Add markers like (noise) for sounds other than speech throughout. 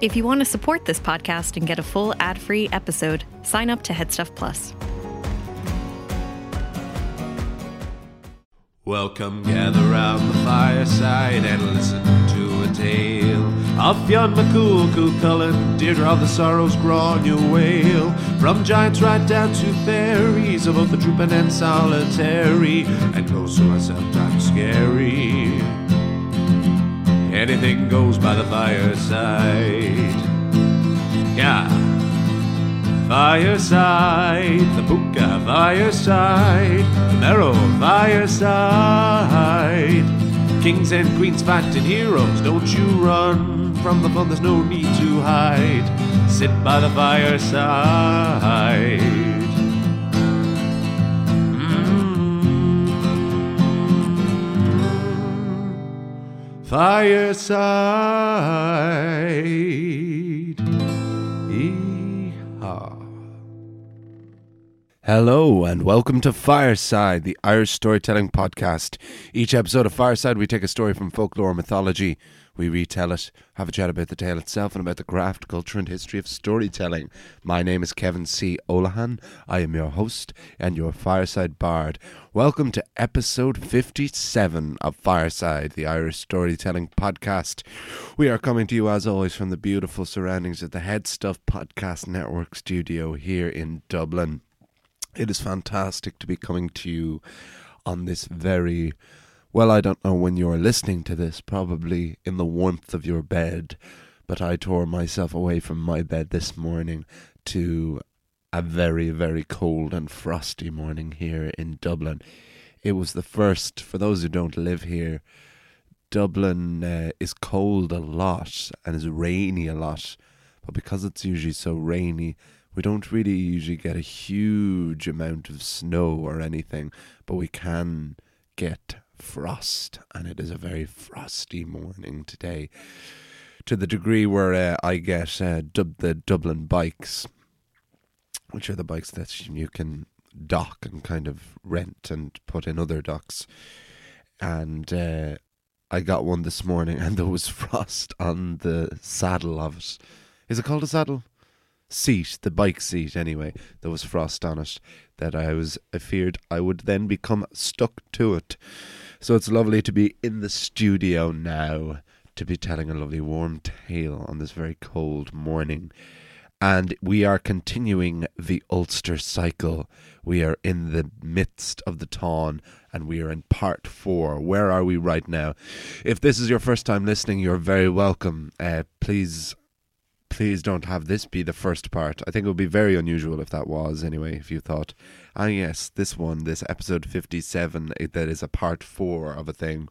If you want to support this podcast and get a full ad free episode, sign up to Headstuff Plus. Welcome, gather round the fireside and listen to a tale of Fionn McCool, Cú Chulainn, Deirdre of the Sorrows, Gráinne Mhaol. From giants right down to fairies, of both the drooping and solitary, and oh, close to are sometimes scary. Anything goes by the fireside. Yeah. Fireside, the Puka fireside, the Merrow fireside. Kings and queens fighting heroes, don't you run from the fun, there's no need to hide. Sit by the fireside. Fireside. Hello and welcome to Fireside, the Irish storytelling podcast. Each episode of Fireside, we take a story from folklore or mythology, we retell it, have a chat about the tale itself, and about the craft, culture, and history of storytelling. My name is Kevin C. Olohan. I am your host and your Fireside Bard. Welcome to episode 57 of Fireside, the Irish storytelling podcast. We are coming to you, as always, from the beautiful surroundings of the Head Stuff Podcast Network studio here in Dublin. It is fantastic to be coming to you on this very well, I don't know when you're listening to this, probably in the warmth of your bed, but I tore myself away from my bed this morning to a very, very cold and frosty morning here in Dublin. It was the first, for those who don't live here, Dublin uh, is cold a lot and is rainy a lot, but because it's usually so rainy, we don't really usually get a huge amount of snow or anything, but we can get frost, and it is a very frosty morning today. To the degree where uh, I get uh, the Dublin bikes, which are the bikes that you can dock and kind of rent and put in other docks. And uh, I got one this morning, (laughs) and there was frost on the saddle of it. Is it called a saddle? Seat, the bike seat, anyway. There was frost on it that I was I feared I would then become stuck to it. So it's lovely to be in the studio now to be telling a lovely warm tale on this very cold morning. And we are continuing the Ulster cycle. We are in the midst of the Táin and we are in part four. Where are we right now? If this is your first time listening, you're very welcome. Uh, please please don't have this be the first part. I think it would be very unusual if that was, anyway, if you thought, ah, yes, this one, this episode 57, it, that is a part four of a thing.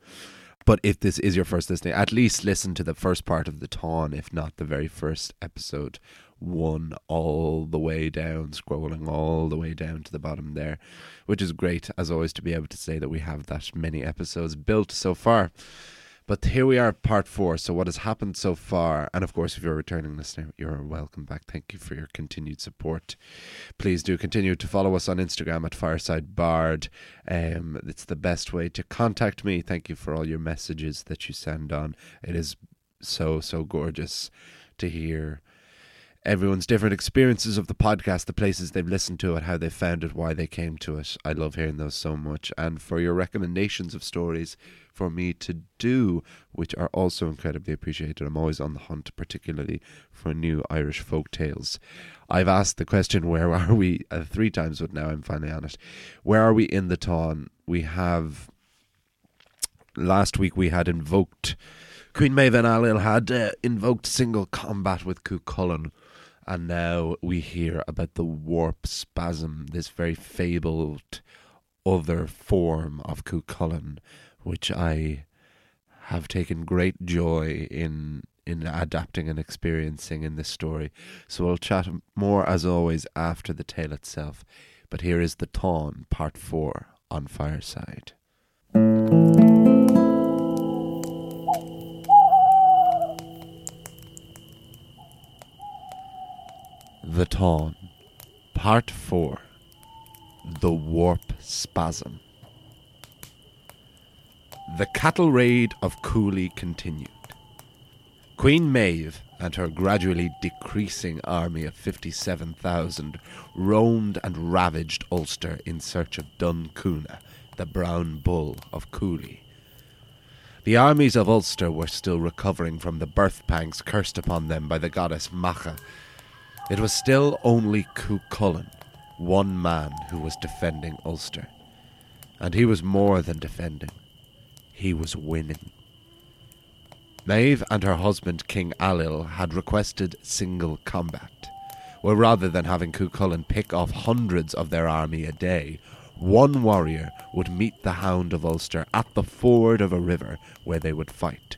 But if this is your first listening, at least listen to the first part of the Táin, if not the very first episode one, all the way down, scrolling all the way down to the bottom there, which is great, as always, to be able to say that we have that many episodes built so far. But here we are, part four. So, what has happened so far? And of course, if you're a returning listener, you're welcome back. Thank you for your continued support. Please do continue to follow us on Instagram at Fireside Bard. Um, it's the best way to contact me. Thank you for all your messages that you send on. It is so, so gorgeous to hear everyone's different experiences of the podcast, the places they've listened to it, how they found it, why they came to it. I love hearing those so much. And for your recommendations of stories for me to do, which are also incredibly appreciated. I'm always on the hunt, particularly for new Irish folk tales. I've asked the question, (laughs) where are we, uh, three times, but now I'm finally on it. Where are we in the Táin? We have, last week we had invoked, Queen Maeve Ailill had uh, invoked single combat with Cú Chulainn and now we hear about the warp spasm, this very fabled other form of Cú Chulainn, which I have taken great joy in in adapting and experiencing in this story. So we'll chat more as always after the tale itself. But here is the Táin, part four on Fireside. The Táin, Part 4 The Warp Spasm. The cattle raid of Cooley continued. Queen Maeve and her gradually decreasing army of 57,000 roamed and ravaged Ulster in search of Donn Cúailnge, the brown bull of Cooley. The armies of Ulster were still recovering from the birth pangs cursed upon them by the goddess Macha. It was still only Cuchulainn, one man, who was defending Ulster. And he was more than defending, he was winning. Maeve and her husband King Ailill had requested single combat, where rather than having Cuchulainn pick off hundreds of their army a day, one warrior would meet the Hound of Ulster at the ford of a river where they would fight.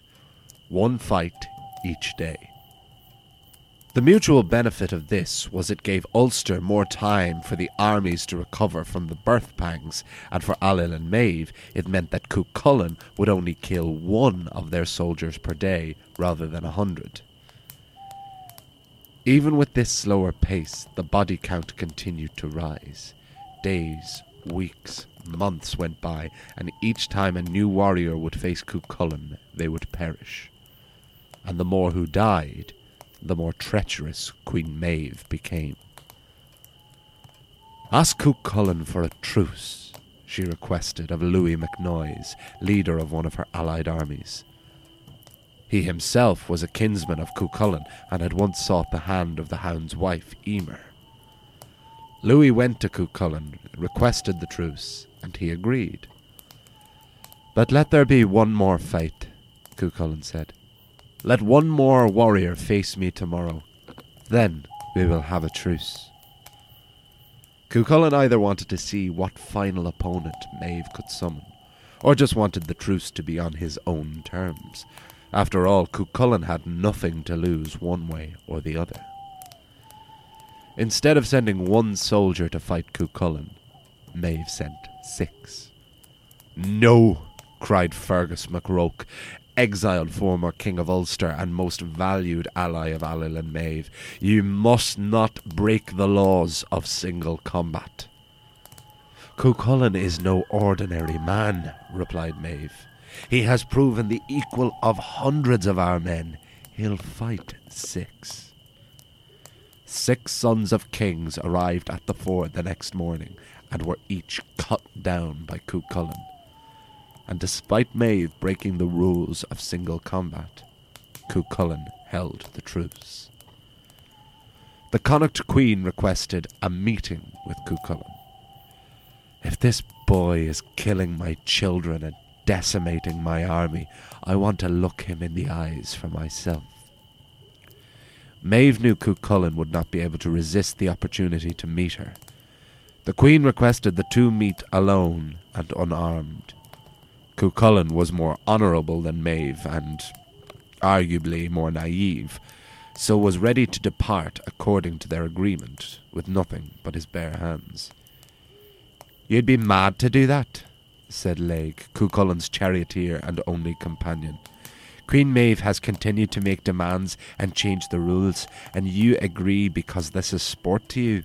One fight each day. The mutual benefit of this was it gave Ulster more time for the armies to recover from the birth pangs, and for Ailill and Maeve it meant that Cuchulainn would only kill one of their soldiers per day rather than a hundred. Even with this slower pace, the body count continued to rise. Days, weeks, months went by, and each time a new warrior would face Cuchulainn, they would perish. And the more who died, the more treacherous Queen Maeve became. Ask Cuchulainn for a truce, she requested of Lugaid MacNois, leader of one of her allied armies. He himself was a kinsman of Cuchulainn and had once sought the hand of the hound's wife, Emer. Lugaid went to Cuchulainn, requested the truce, and he agreed. But let there be one more fight, Cuchulainn said. Let one more warrior face me tomorrow. Then we will have a truce. Cuchulainn either wanted to see what final opponent Maeve could summon, or just wanted the truce to be on his own terms. After all, Cuchulainn had nothing to lose one way or the other. Instead of sending one soldier to fight Cuchulainn, Maeve sent six. No, cried Fergus mac Róich, exiled former King of Ulster and most valued ally of Ailill and Maeve. You must not break the laws of single combat. Cuchulainn is no ordinary man, replied Maeve. He has proven the equal of hundreds of our men. He'll fight six. Six sons of kings arrived at the ford the next morning and were each cut down by Cuchulainn and despite Maeve breaking the rules of single combat, Cuchulainn held the truce. The Connacht Queen requested a meeting with Cuchulainn. If this boy is killing my children and decimating my army, I want to look him in the eyes for myself. Maeve knew Cuchulainn would not be able to resist the opportunity to meet her. The Queen requested the two meet alone and unarmed. Cuchulainn was more honourable than Maeve and arguably more naive, so was ready to depart according to their agreement, with nothing but his bare hands. You'd be mad to do that, said Laeg, Cuchulainn's charioteer and only companion. Queen Maeve has continued to make demands and change the rules, and you agree because this is sport to you.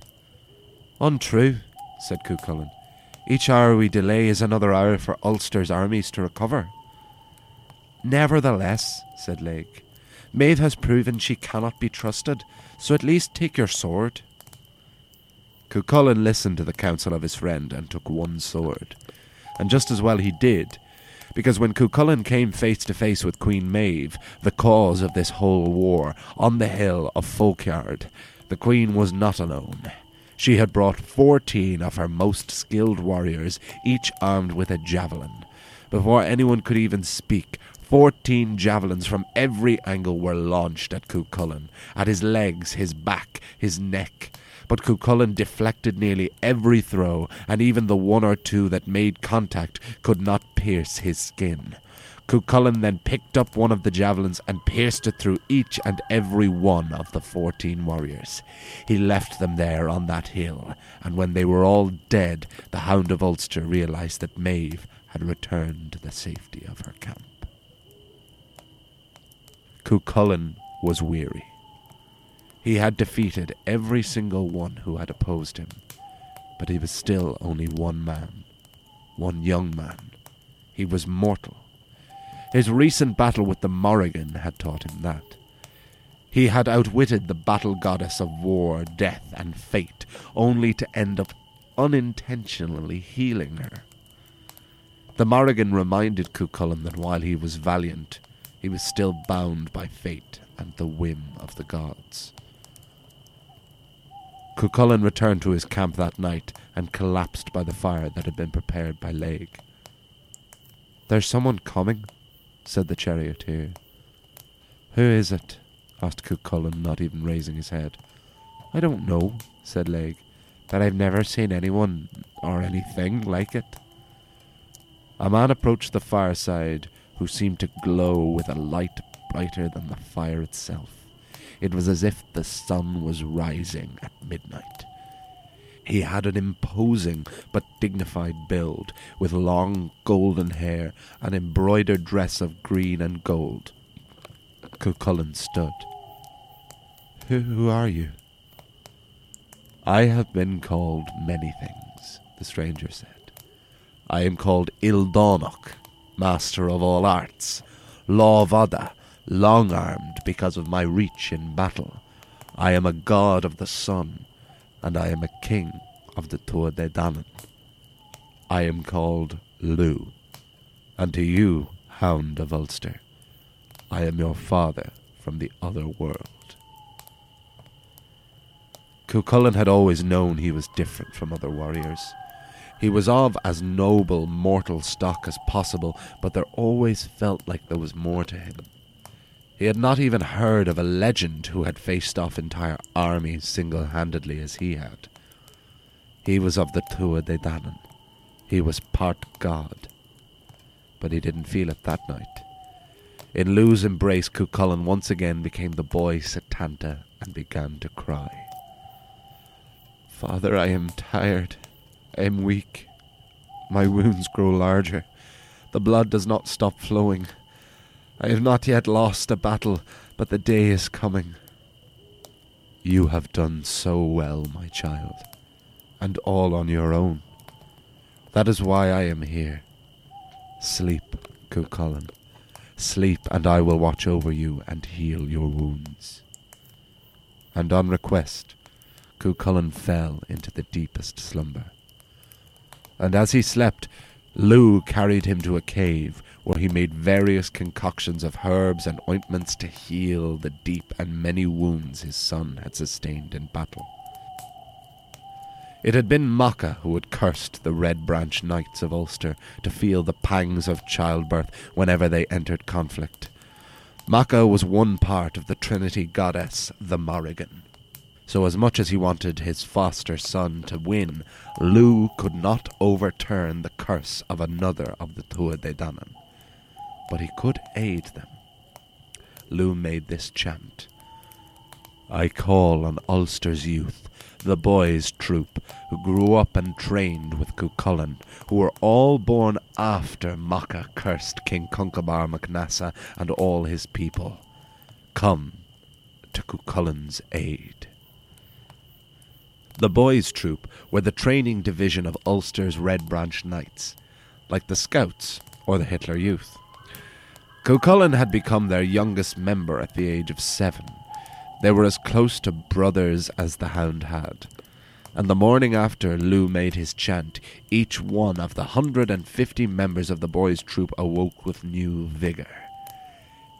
Untrue, said Cuchulainn. Each hour we delay is another hour for Ulster's armies to recover. Nevertheless, said Laeg, Maeve has proven she cannot be trusted, so at least take your sword. Cuchulainn listened to the counsel of his friend and took one sword. And just as well he did, because when Cuchulainn came face to face with Queen Maeve, the cause of this whole war, on the hill of Folkyard, the Queen was not alone. She had brought fourteen of her most skilled warriors, each armed with a javelin. Before anyone could even speak, fourteen javelins from every angle were launched at Cuchulainn, at his legs, his back, his neck. But Cuchulainn deflected nearly every throw, and even the one or two that made contact could not pierce his skin. Cuchulainn then picked up one of the javelins and pierced it through each and every one of the fourteen warriors. He left them there on that hill, and when they were all dead, the Hound of Ulster realized that Maeve had returned to the safety of her camp. Cuchulainn was weary. He had defeated every single one who had opposed him, but he was still only one man, one young man. He was mortal his recent battle with the Morrigan had taught him that. He had outwitted the battle goddess of war, death, and fate, only to end up unintentionally healing her. The Morrigan reminded Cuchulainn that while he was valiant, he was still bound by fate and the whim of the gods. Cuchulainn returned to his camp that night and collapsed by the fire that had been prepared by Laeg. There's someone coming, said the charioteer. Who is it? asked Cuchulainn, not even raising his head. I don't know, said Laeg, but I've never seen anyone or anything like it. A man approached the fireside who seemed to glow with a light brighter than the fire itself. It was as if the sun was rising at midnight. He had an imposing but dignified build, with long golden hair, an embroidered dress of green and gold. Cuchulainn stood. Who are you? I have been called many things, the stranger said. I am called Ildánach, master of all arts, Lámfada, long armed because of my reach in battle. I am a god of the sun, and I am a king of the Tuatha Dé Danann. I am called Lugh, and to you, hound of Ulster, I am your father from the other world. Cuchulainn had always known he was different from other warriors. He was of as noble mortal stock as possible, but there always felt like there was more to him. He had not even heard of a legend who had faced off entire armies single handedly as he had. He was of the Tuatha Dé Danann. He was part god. But he didn't feel it that night. In Lugh's embrace, Cuchulainn once again became the boy Satanta and began to cry. Father, I am tired. I am weak. My wounds grow larger. The blood does not stop flowing. I have not yet lost a battle, but the day is coming. You have done so well, my child, and all on your own. That is why I am here. Sleep, Cuchulainn. Sleep, and I will watch over you and heal your wounds. And on request, Cuchulainn fell into the deepest slumber. And as he slept, Lugh carried him to a cave where he made various concoctions of herbs and ointments to heal the deep and many wounds his son had sustained in battle. It had been Macha who had cursed the Red Branch Knights of Ulster to feel the pangs of childbirth whenever they entered conflict. Macha was one part of the Trinity goddess, the Morrigan. So, as much as he wanted his foster son to win, Lugh could not overturn the curse of another of the Tuatha Dé Danann. But he could aid them. Lugh made this chant I call on Ulster's youth, the boys' troop, who grew up and trained with Cuchulainn, who were all born after Macha cursed King Conchobar mac Nessa and all his people. Come to Cuchulainn's aid. The boys' troop were the training division of Ulster's Red Branch Knights, like the Scouts or the Hitler Youth. Cuchulainn had become their youngest member at the age of seven. They were as close to brothers as the hound had. And the morning after Lugh made his chant, each one of the hundred and fifty members of the boys' troop awoke with new vigour.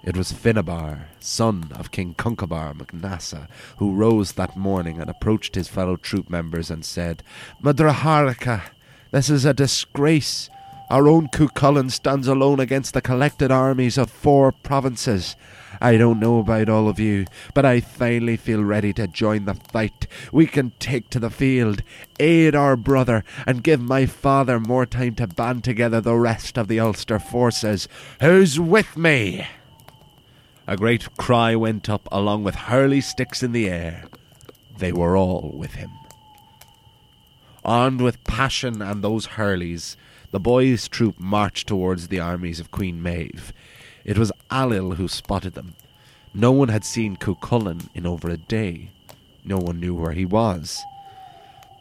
It was Finnabar, son of King Conchobar mac Nessa, who rose that morning and approached his fellow troop members and said, Madraharaka, this is a disgrace. Our own Cuchulainn stands alone against the collected armies of four provinces. I don't know about all of you, but I finally feel ready to join the fight. We can take to the field, aid our brother, and give my father more time to band together the rest of the Ulster forces. Who's with me? A great cry went up, along with hurley sticks in the air. They were all with him. Armed with passion and those hurleys, the boys' troop marched towards the armies of Queen Maeve. It was Ailill who spotted them. No one had seen Cuchulainn in over a day. No one knew where he was.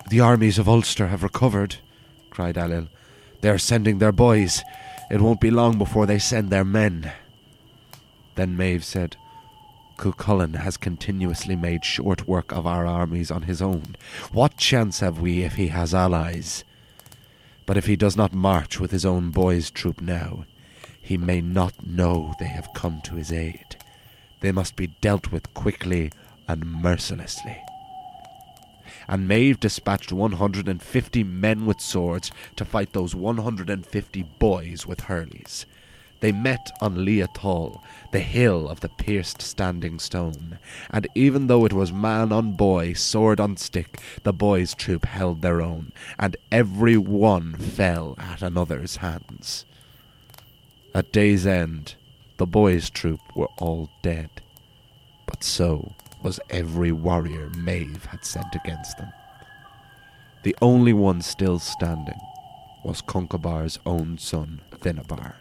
The armies of Ulster have recovered, cried Ailill. They are sending their boys. It won't be long before they send their men. Then Maeve said, Cuchulainn has continuously made short work of our armies on his own. What chance have we if he has allies? But if he does not march with his own boys' troop now, he may not know they have come to his aid. They must be dealt with quickly and mercilessly. And Maeve dispatched 150 men with swords to fight those 150 boys with hurleys. They met on Liathal, the hill of the pierced standing stone, and even though it was man on boy, sword on stick, the boys' troop held their own, and every one fell at another's hands. At day's end, the boys' troop were all dead, but so was every warrior Maeve had sent against them. The only one still standing was Conchobar's own son, Finabar.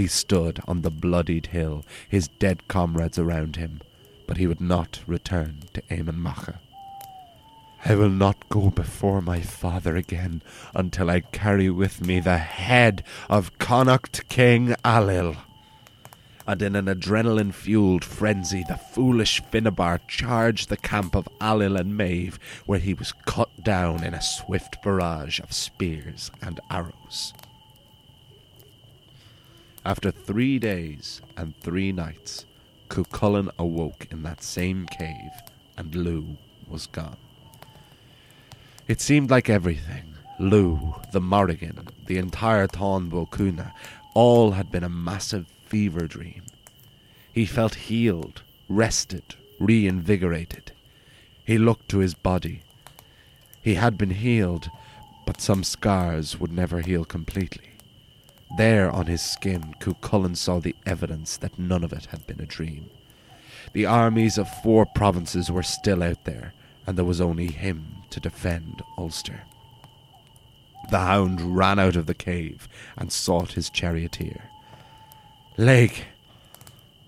He stood on the bloodied hill, his dead comrades around him, but he would not return to Emain Macha. I will not go before my father again until I carry with me the head of Connacht King Ailill. And in an adrenaline fueled frenzy, the foolish Finabar charged the camp of Ailill and Maeve, where he was cut down in a swift barrage of spears and arrows. After three days and three nights, Cuchulainn awoke in that same cave, and Lugh was gone. It seemed like everything Lugh, the Morrigan, the entire Bó Cúailnge, all had been a massive fever dream. He felt healed, rested, reinvigorated. He looked to his body. He had been healed, but some scars would never heal completely. There on his skin, Cuchulainn saw the evidence that none of it had been a dream. The armies of four provinces were still out there, and there was only him to defend Ulster. The hound ran out of the cave and sought his charioteer. Laeg,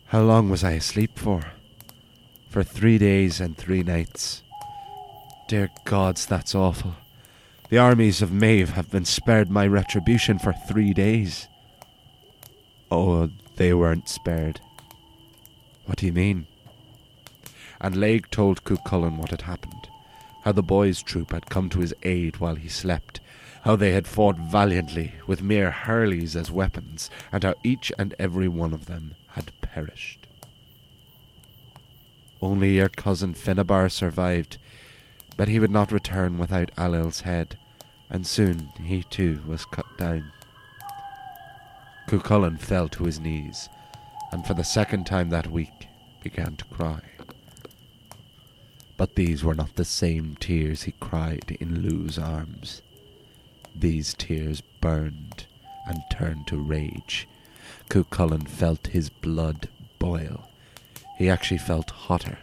how long was I asleep for? For three days and three nights. Dear gods, that's awful. The armies of Maeve have been spared my retribution for three days. Oh, they weren't spared. What do you mean? And Laeg told Cuchulainn what had happened, how the boys' troop had come to his aid while he slept, how they had fought valiantly with mere hurleys as weapons, and how each and every one of them had perished. Only your cousin Finabar survived, but he would not return without Ailill's head, and soon he too was cut down. Cuchulainn fell to his knees, and for the second time that week began to cry. But these were not the same tears he cried in Lugh's arms. These tears burned and turned to rage. Cuchulainn felt his blood boil. He actually felt hotter.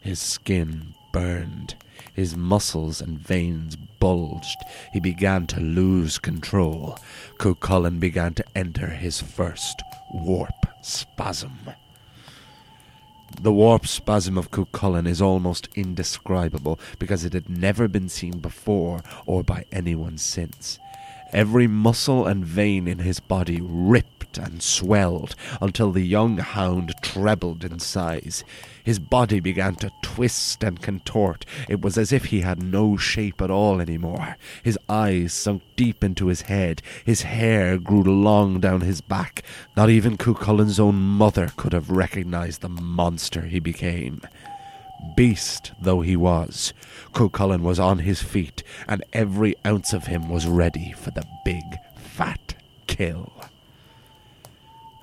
His skin burned. His muscles and veins bulged. He began to lose control. Cuchulainn began to enter his first warp spasm. The warp spasm of Cuchulainn is almost indescribable because it had never been seen before or by anyone since. Every muscle and vein in his body ripped and swelled until the young hound trebled in size. His body began to twist and contort. It was as if he had no shape at all anymore. His eyes sunk deep into his head. His hair grew long down his back. Not even Cuchulainn's own mother could have recognized the monster he became. Beast though he was, Cuchulainn was on his feet, and every ounce of him was ready for the big, fat kill.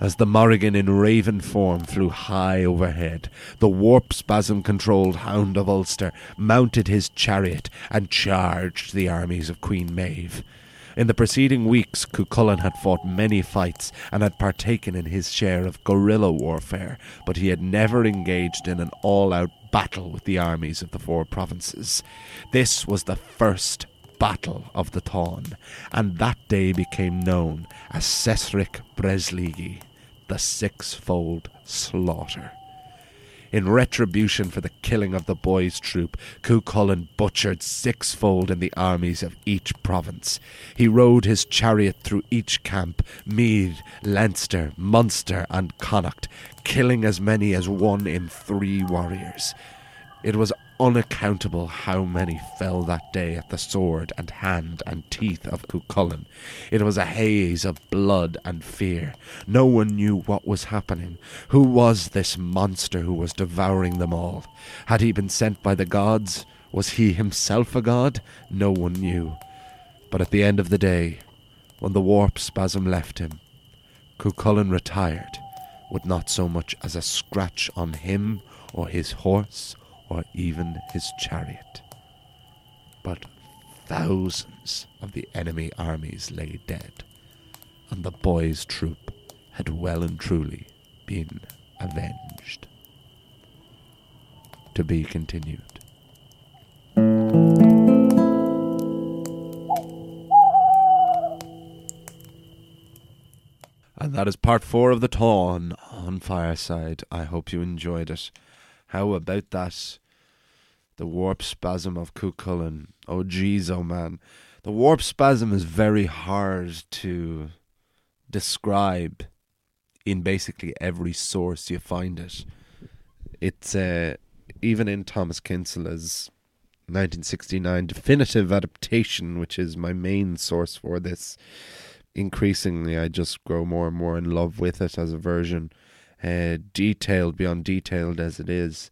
As the Morrigan in raven form flew high overhead, the warp spasm controlled Hound of Ulster mounted his chariot and charged the armies of Queen Maeve. In the preceding weeks, Cuchulainn had fought many fights and had partaken in his share of guerrilla warfare, but he had never engaged in an all out battle with the armies of the four provinces. This was the first Battle of the Táin, and that day became known as Sesrech Breslige, the sixfold slaughter. In retribution for the killing of the boys' troop, Cuchulainn butchered sixfold in the armies of each province. He rode his chariot through each camp, Meath, Leinster, Munster, and Connacht, killing as many as one in three warriors. It was unaccountable how many fell that day at the sword and hand and teeth of Cuchulainn. It was a haze of blood and fear. No one knew what was happening. Who was this monster who was devouring them all? Had he been sent by the gods? Was he himself a god? No one knew. But at the end of the day, when the warp spasm left him, Cuchulainn retired, with not so much as a scratch on him or his horse or even his chariot. But thousands of the enemy armies lay dead, and the boy's troop had well and truly been avenged. To be continued. And that is part four of the Táin on Fireside. I hope you enjoyed it. How about that? The warp spasm of Cuchulainn. Oh, jeez, oh man. The warp spasm is very hard to describe in basically every source you find it. It's uh, even in Thomas Kinsella's 1969 definitive adaptation, which is my main source for this. Increasingly, I just grow more and more in love with it as a version, uh, detailed beyond detailed as it is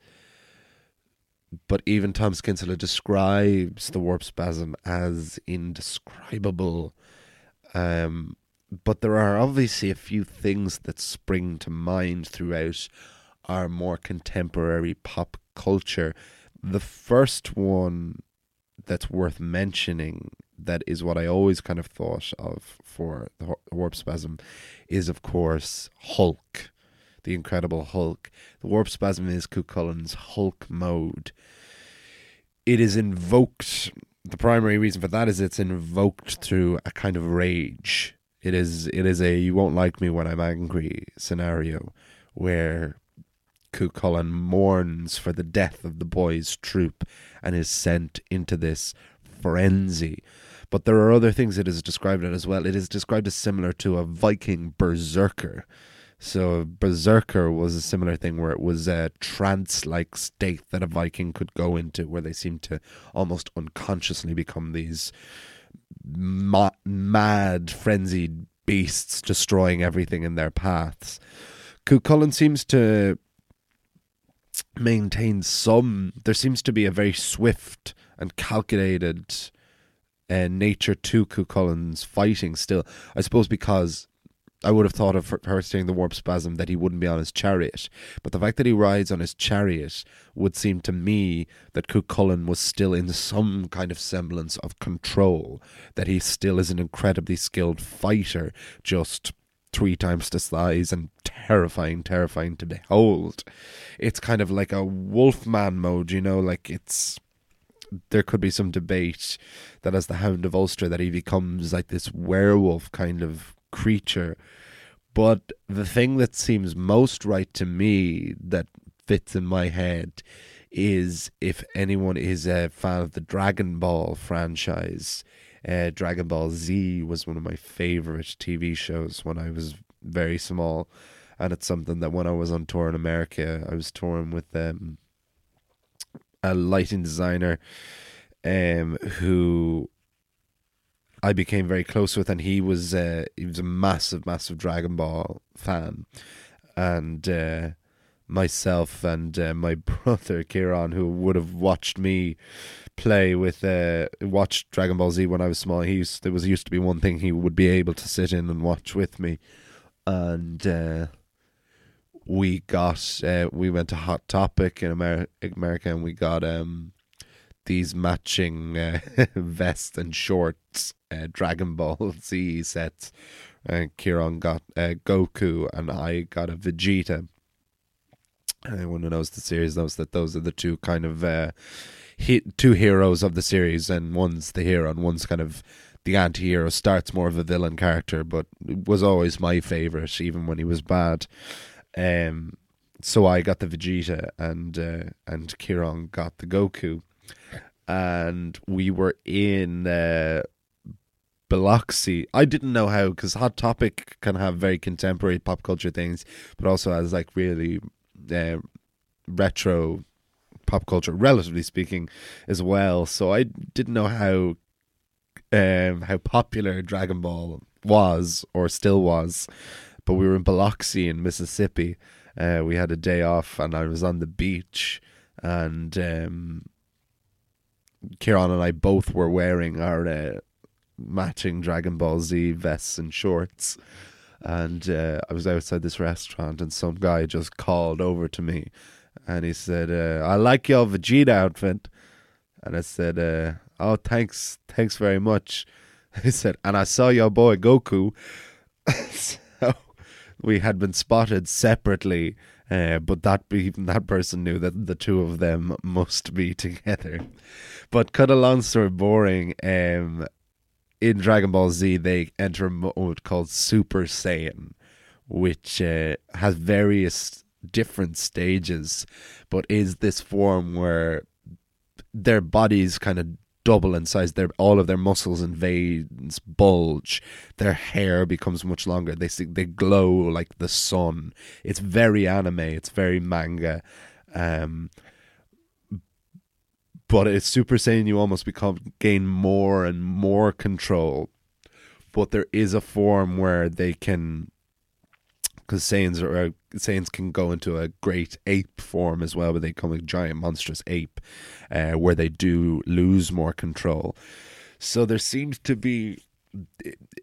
but even Thomas Kinsella describes the warp spasm as indescribable. Um, but there are obviously a few things that spring to mind throughout our more contemporary pop culture. The first one that's worth mentioning, that is what I always kind of thought of for the warp spasm, is of course Hulk the Incredible Hulk. The Warp Spasm is Cuchulainn's Hulk mode. It is invoked. The primary reason for that is it's invoked through a kind of rage. It is it is a you won't like me when I'm angry scenario where Cuchulainn mourns for the death of the boy's troop and is sent into this frenzy. But there are other things it is described as well. It is described as similar to a Viking berserker so Berserker was a similar thing where it was a trance-like state that a Viking could go into, where they seemed to almost unconsciously become these ma- mad, frenzied beasts, destroying everything in their paths. Cuchulainn seems to maintain some. There seems to be a very swift and calculated uh, nature to Cuchulainn's fighting. Still, I suppose because I would have thought of her saying the warp spasm that he wouldn't be on his chariot. But the fact that he rides on his chariot would seem to me that Cuchulainn was still in some kind of semblance of control, that he still is an incredibly skilled fighter, just three times the size and terrifying, terrifying to behold. It's kind of like a wolfman mode, you know, like it's there could be some debate that as the Hound of Ulster that he becomes like this werewolf kind of creature. But the thing that seems most right to me that fits in my head is if anyone is a fan of the Dragon Ball franchise. Uh, Dragon Ball Z was one of my favorite TV shows when I was very small, and it's something that when I was on tour in America, I was touring with um, a lighting designer um, who I became very close with, and he was uh, he was a massive, massive Dragon Ball fan, and uh, myself and uh, my (laughs) brother Kieran, who would have watched me play with uh, watched Dragon Ball Z when I was small. He used, there was used to be one thing he would be able to sit in and watch with me, and uh, we got uh, we went to Hot Topic in Amer- America, and we got um these matching uh, (laughs) vests and shorts, uh, Dragon Ball (laughs) Z sets. Uh, Kieran got uh, Goku, and I got a Vegeta. Anyone who knows the series knows that those are the two kind of uh, he- two heroes of the series, and one's the hero, and one's kind of the anti-hero. Starts more of a villain character, but was always my favorite, even when he was bad. Um, so I got the Vegeta and uh, and Kieran got the Goku, and we were in uh, Biloxi. I didn't know how because Hot Topic can have very contemporary pop culture things, but also has like really uh, retro pop culture, relatively speaking, as well. So I didn't know how um, how popular Dragon Ball was or still was. But we were in Biloxi in Mississippi. Uh, we had a day off, and I was on the beach, and um, Kieran and I both were wearing our uh, matching Dragon Ball Z vests and shorts. And uh, I was outside this restaurant, and some guy just called over to me, and he said, uh, "I like your Vegeta outfit." And I said, uh, "Oh, thanks, thanks very much." (laughs) He said, "And I saw your boy Goku." (laughs) so we had been spotted separately, uh, but that even that person knew that the two of them must be (laughs) together. But cut a long story boring. Um, in Dragon Ball Z, they enter a mode called Super Saiyan, which uh, has various different stages, but is this form where their bodies kind of double in size. Their all of their muscles and veins bulge. Their hair becomes much longer. They they glow like the sun. It's very anime. It's very manga. Um, but it's Super Saiyan. You almost become gain more and more control. But there is a form where they can because Saiyans are uh, Saiyans can go into a great ape form as well, where they become a giant monstrous ape, uh, where they do lose more control. So there seems to be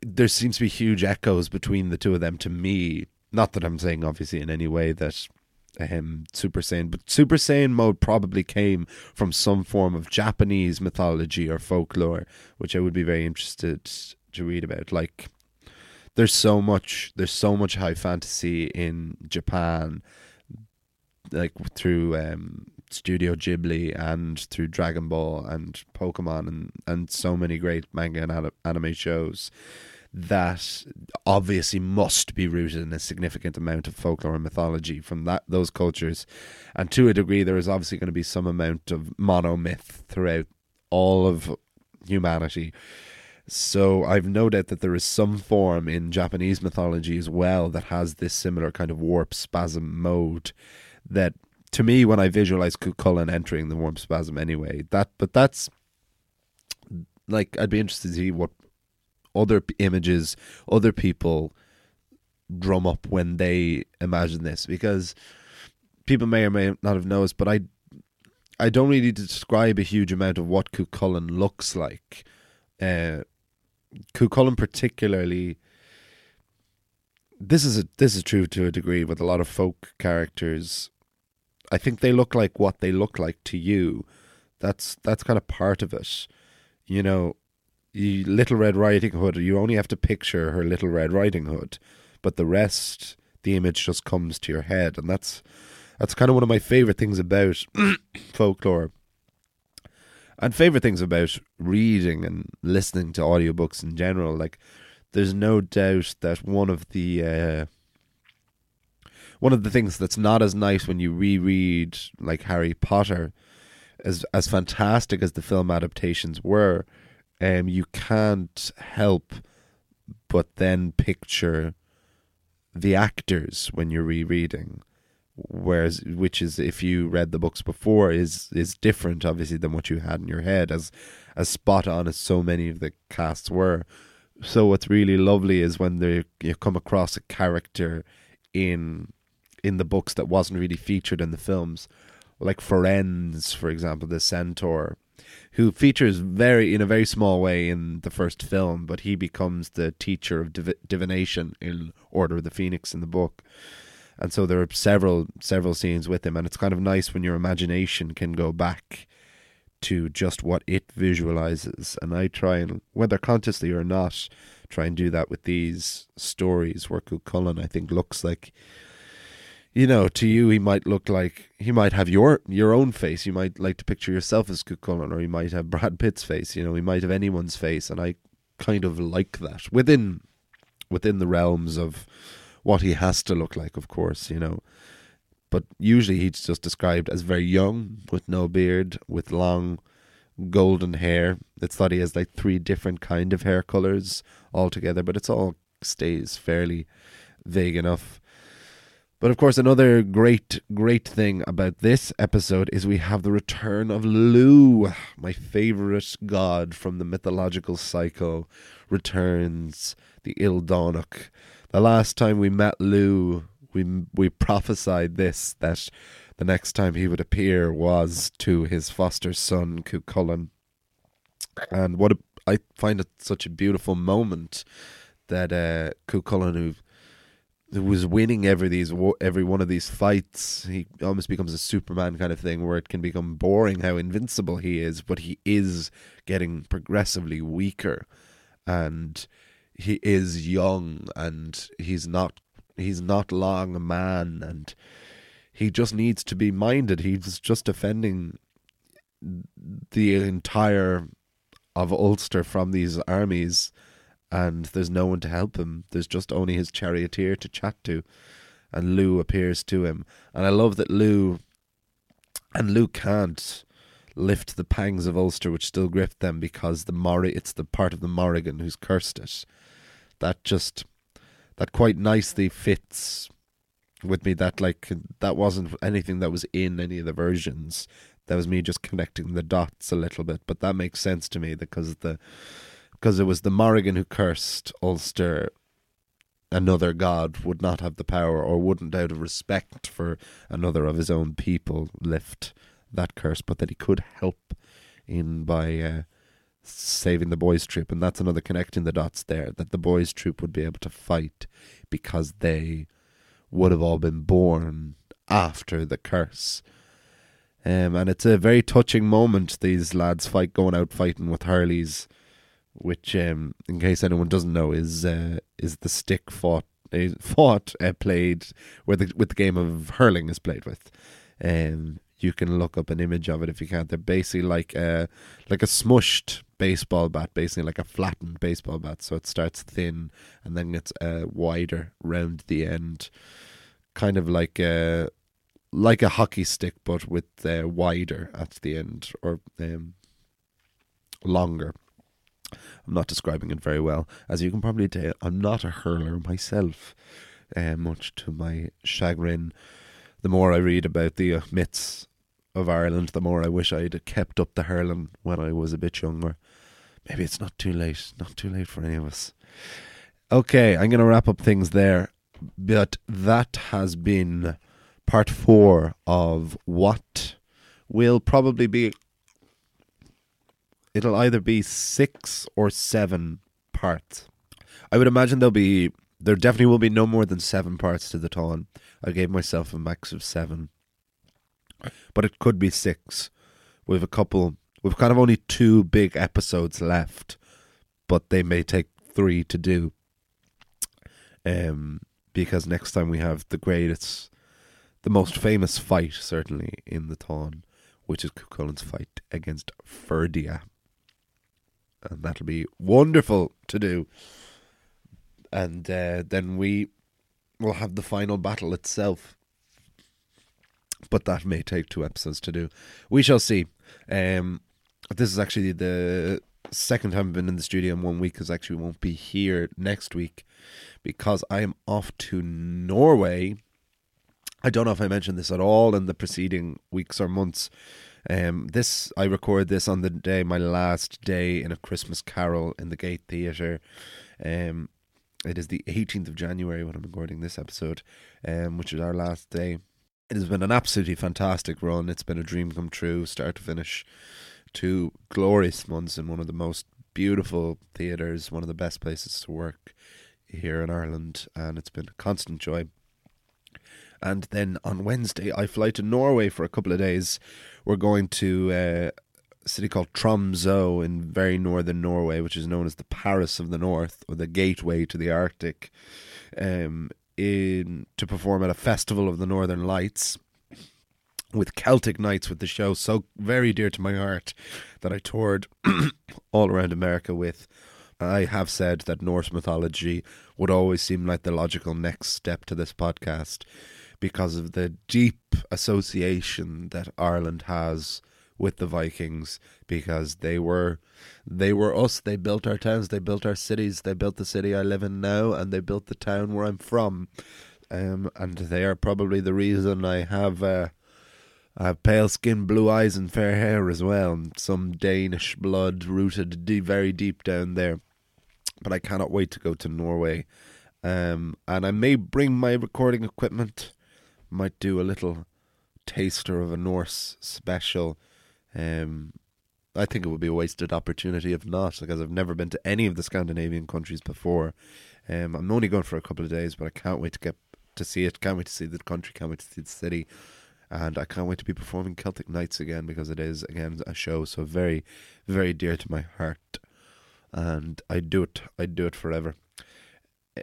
there seems to be huge echoes between the two of them to me. Not that I'm saying obviously in any way that um, Super Saiyan, but Super Saiyan mode probably came from some form of Japanese mythology or folklore, which I would be very interested to read about. Like there's so much there's so much high fantasy in Japan like through um, Studio Ghibli and through Dragon Ball and Pokemon and and so many great manga and anime shows that obviously must be rooted in a significant amount of folklore and mythology from that those cultures. And to a degree there is obviously going to be some amount of monomyth throughout all of humanity. So I've no doubt that there is some form in Japanese mythology as well that has this similar kind of warp spasm mode that to me when I visualize Cullen entering the warp spasm anyway that but that's like I'd be interested to see what other images other people drum up when they imagine this because people may or may not have noticed but I I don't really describe a huge amount of what Cuchulainn looks like uh, Cuchulainn particularly this is a this is true to a degree with a lot of folk characters. I think they look like what they look like to you. That's that's kind of part of it. You know, you, Little Red Riding Hood, you only have to picture her Little Red Riding Hood, but the rest, the image just comes to your head, and that's that's kind of one of my favorite things about (clears throat) folklore. And favorite things about reading and listening to audiobooks in general like there's no doubt that one of the uh, one of the things that's not as nice when you reread like Harry Potter as as fantastic as the film adaptations were um you can't help but then picture the actors when you're rereading whereas which is if you read the books before is is different obviously than what you had in your head as as spot on as so many of the casts were. So what's really lovely is when they you come across a character in in the books that wasn't really featured in the films like Firenze for example the centaur who features very in a very small way in the first film but he becomes the teacher of div- divination in Order of the Phoenix in the book. And so there are several several scenes with him and it's kind of nice when your imagination can go back to just what it visualizes. And i try and whether consciously or not try and do that with these stories where Cuchulainn I think looks like you know to you he might look like he might have your your own face you might like to picture yourself as Cuchulainn or he might have Brad Pitt's face you know he might have anyone's face and I kind of like that within within the realms of what he has to look like, of course, you know. but usually he's just described as very young, with no beard, with long golden hair. It's thought he has like three different kind of hair colors altogether, but it's all stays fairly vague enough. But of course, another great, great thing about this episode is we have the return of Lugh, my favorite god from the mythological cycle, returns the Ildánach. The last time we met Lugh, we we prophesied this that the next time he would appear was to his foster son Cuchulainn. And what a, I find it such a beautiful moment that uh, Cuchulainn, who was winning every these every one of these fights. He almost becomes a Superman kind of thing, where it can become boring how invincible he is, but he is getting progressively weaker, and he is young, and he's not he's not long a man, and he just needs to be minded. He's just defending the entire of Ulster from these armies and there's no one to help him. There's just only his charioteer to chat to, and Lugh appears to him. And I love that Lugh and Lugh can't lift the pangs of Ulster which still grip them because the Mor- it's the part of the Morrigan who's cursed it. That just that quite nicely fits with me. That like that wasn't anything that was in any of the versions. That was me just connecting the dots a little bit, but that makes sense to me because the because it was the Morrigan who cursed Ulster. Another god would not have the power, or wouldn't, out of respect for another of his own people, lift that curse, but that he could help in by uh, saving the boys' troop, and that's another connecting the dots there. That the boys' troop would be able to fight because they would have all been born after the curse. Um, and it's a very touching moment. These lads fight going out fighting with Hurleys which, um, in case anyone doesn't know, is uh, is the stick fought uh, (laughs) fought uh, played where the with the game of hurling is played with. Um, you can look up an image of it if you can't. They're basically like a like a smushed baseball bat, basically like a flattened baseball bat. So it starts thin and then gets uh, wider round the end, kind of like a like a hockey stick, but with uh, wider at the end or um, longer. I'm not describing it very well. As you can probably tell, I'm not a hurler myself, uh, much to my chagrin. The more I read about the uh, myths of Ireland, the more I wish I'd kept up the hurling when I was a bit younger. Maybe it's not too late, not too late for any of us. Okay, I'm going to wrap up things there, but that has been part four of what will probably be it'll either be six or seven parts. I would imagine there'll be there definitely will be no more than seven parts to the Táin. I gave myself a max of seven, but it could be six. We've a couple. We've kind of only two big episodes left, but they may take three to do. Um, because next time we have the greatest, the most famous fight certainly in the Táin, which is Cuchulainn's fight against Ferdia and that'll be wonderful to do. And uh, then we will have the final battle itself. But that may take two episodes to do. We shall see. Um, this is actually the second time I've been in the studio in one week because actually won't be here next week because I am off to Norway. I don't know if I mentioned this at all in the preceding weeks or months, um, this I record this on the day my last day in a Christmas Carol in the Gate Theatre. Um, it is the 18th of January when I'm recording this episode, um, which is our last day. It has been an absolutely fantastic run. It's been a dream come true, start to finish. Two glorious months in one of the most beautiful theatres, one of the best places to work here in Ireland, and it's been a constant joy. And then on Wednesday, I fly to Norway for a couple of days we're going to uh, a city called Tromsø in very northern Norway, which is known as the Paris of the North or the gateway to the Arctic, um, in to perform at a festival of the Northern Lights with Celtic Nights with the show so very dear to my heart that I toured (clears throat) all around America with. I have said that Norse mythology would always seem like the logical next step to this podcast because of the deep association that Ireland has with the Vikings because they were they were us. They built our towns they built our cities they built the city I live in now and they built the town where I'm from. Um, and they are probably the reason I have uh, I have pale skin blue eyes and fair hair as well and some Danish blood rooted very deep down there. But I cannot wait to go to Norway. Um, and I may bring my recording equipment might do a little taster of a Norse special um, I think it would be a wasted opportunity if not, because I've never been to any of the Scandinavian countries before. Um, I'm only going for a couple of days, but I can't wait to get to see it. Can't wait to see the country. Can't wait to see the city, and I can't wait to be performing Celtic Nights again because it is again a show so very, very dear to my heart, and I do it. I do it forever.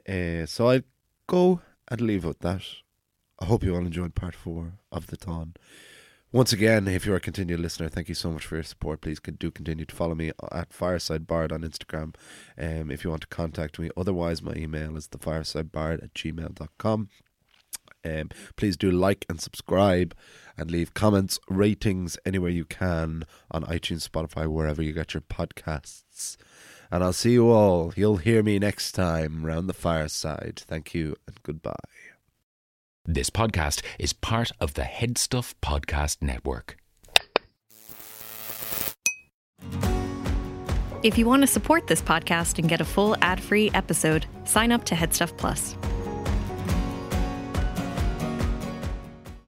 Uh, so I go and leave with that. I hope you all enjoyed part four of the Táin. Once again, if you're a continued listener, thank you so much for your support. Please do continue to follow me at Fireside Bard on Instagram um, if you want to contact me. Otherwise, my email is thefiresidebard at gmail.com. Um, please do like and subscribe and leave comments, ratings anywhere you can on iTunes, Spotify, wherever you get your podcasts. And I'll see you all. You'll hear me next time round the fireside. Thank you and goodbye. This podcast is part of the Headstuff Podcast Network. If you want to support this podcast and get a full ad free episode, sign up to Headstuff Plus.